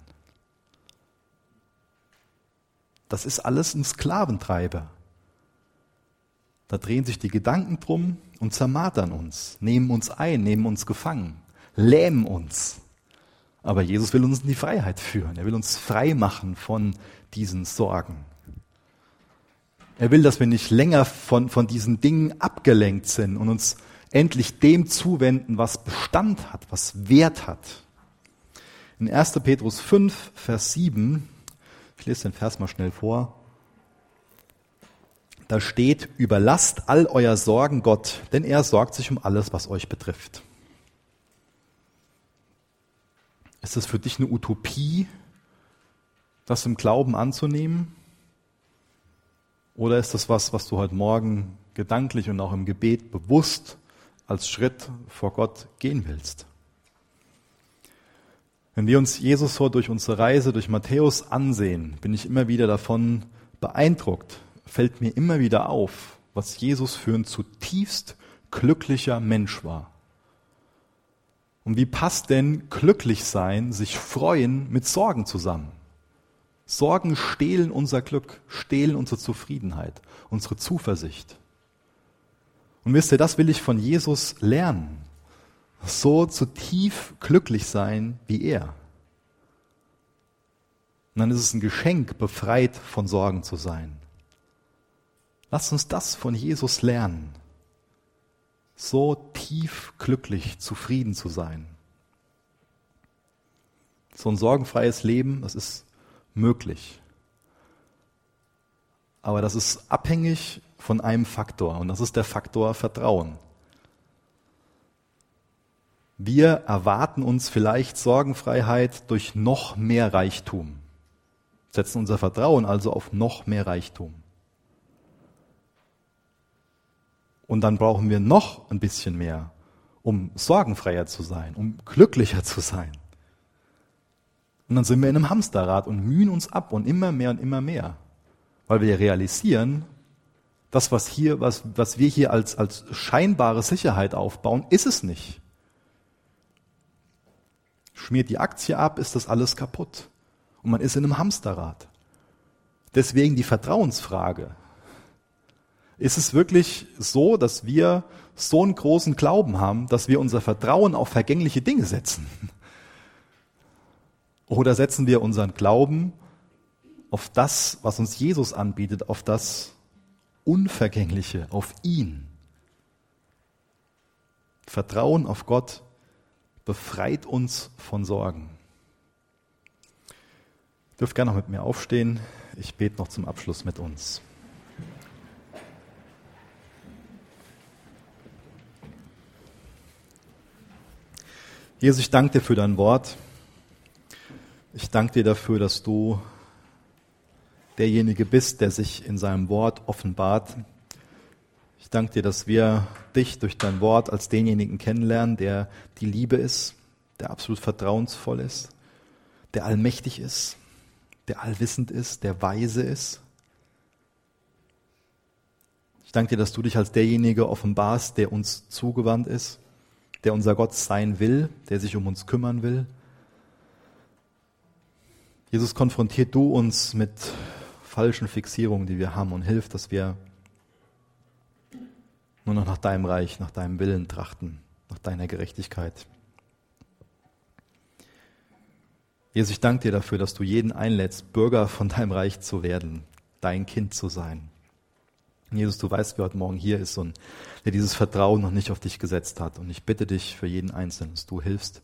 Das ist alles ein Sklaventreiber. Da drehen sich die Gedanken drum und zermartern uns, nehmen uns ein, nehmen uns gefangen, lähmen uns. Aber Jesus will uns in die Freiheit führen. Er will uns frei machen von diesen Sorgen. Er will, dass wir nicht länger von, von diesen Dingen abgelenkt sind und uns endlich dem zuwenden, was Bestand hat, was Wert hat. In 1. Petrus 5, Vers 7, ich lese den Vers mal schnell vor, da steht, überlasst all euer Sorgen Gott, denn er sorgt sich um alles, was euch betrifft. Ist es für dich eine Utopie, das im Glauben anzunehmen? Oder ist das was, was du heute Morgen gedanklich und auch im Gebet bewusst als Schritt vor Gott gehen willst? Wenn wir uns Jesus so durch unsere Reise durch Matthäus ansehen, bin ich immer wieder davon beeindruckt, fällt mir immer wieder auf, was Jesus für ein zutiefst glücklicher Mensch war. Und wie passt denn glücklich sein, sich freuen mit Sorgen zusammen? Sorgen stehlen unser Glück, stehlen unsere Zufriedenheit, unsere Zuversicht. Und wisst ihr, das will ich von Jesus lernen. So zutief glücklich sein wie er. Und dann ist es ein Geschenk, befreit von Sorgen zu sein. Lass uns das von Jesus lernen, so tief glücklich, zufrieden zu sein. So ein sorgenfreies Leben, das ist möglich. aber das ist abhängig von einem Faktor und das ist der Faktor Vertrauen. Wir erwarten uns vielleicht Sorgenfreiheit durch noch mehr Reichtum, setzen unser Vertrauen also auf noch mehr Reichtum. Und dann brauchen wir noch ein bisschen mehr, um sorgenfreier zu sein, um glücklicher zu sein. Und dann sind wir in einem Hamsterrad und mühen uns ab und immer mehr und immer mehr, weil wir realisieren, das, was hier, was, was wir hier als, als scheinbare Sicherheit aufbauen, ist es nicht. Schmiert die Aktie ab, ist das alles kaputt. Und man ist in einem Hamsterrad. Deswegen die Vertrauensfrage. Ist es wirklich so, dass wir so einen großen Glauben haben, dass wir unser Vertrauen auf vergängliche Dinge setzen? Oder setzen wir unseren Glauben auf das, was uns Jesus anbietet, auf das Unvergängliche, auf ihn? Vertrauen auf Gott befreit uns von Sorgen. Ihr dürft gerne noch mit mir aufstehen. Ich bete noch zum Abschluss mit uns. Jesus, ich danke dir für dein Wort. Ich danke dir dafür, dass du derjenige bist, der sich in seinem Wort offenbart. Ich danke dir, dass wir dich durch dein Wort als denjenigen kennenlernen, der die Liebe ist, der absolut vertrauensvoll ist, der allmächtig ist, der allwissend ist, der weise ist. Ich danke dir, dass du dich als derjenige offenbarst, der uns zugewandt ist der unser Gott sein will, der sich um uns kümmern will. Jesus, konfrontiert du uns mit falschen Fixierungen, die wir haben und hilf, dass wir nur noch nach deinem Reich, nach deinem Willen trachten, nach deiner Gerechtigkeit. Jesus, ich danke dir dafür, dass du jeden einlädst, Bürger von deinem Reich zu werden, dein Kind zu sein. Jesus, du weißt, wer heute Morgen hier ist und der dieses Vertrauen noch nicht auf dich gesetzt hat. Und ich bitte dich für jeden Einzelnen, dass du hilfst,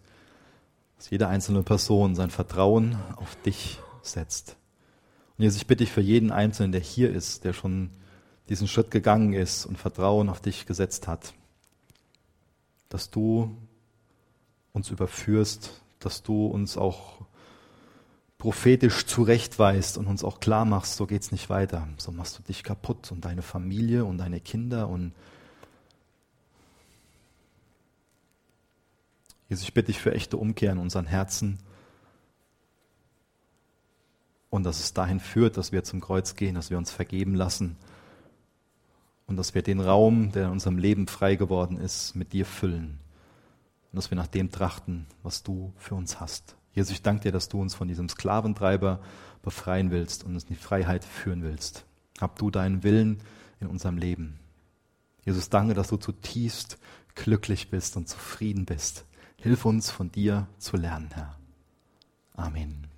dass jede einzelne Person sein Vertrauen auf dich setzt. Und Jesus, ich bitte dich für jeden Einzelnen, der hier ist, der schon diesen Schritt gegangen ist und Vertrauen auf dich gesetzt hat, dass du uns überführst, dass du uns auch prophetisch zurechtweist und uns auch klar machst, so geht's nicht weiter. So machst du dich kaputt und deine Familie und deine Kinder und Jesus, ich bitte dich für echte Umkehr in unseren Herzen und dass es dahin führt, dass wir zum Kreuz gehen, dass wir uns vergeben lassen und dass wir den Raum, der in unserem Leben frei geworden ist, mit dir füllen und dass wir nach dem trachten, was du für uns hast. Jesus, ich danke dir, dass du uns von diesem Sklaventreiber befreien willst und uns in die Freiheit führen willst. Hab du deinen Willen in unserem Leben. Jesus, danke, dass du zutiefst glücklich bist und zufrieden bist. Hilf uns von dir zu lernen, Herr. Amen.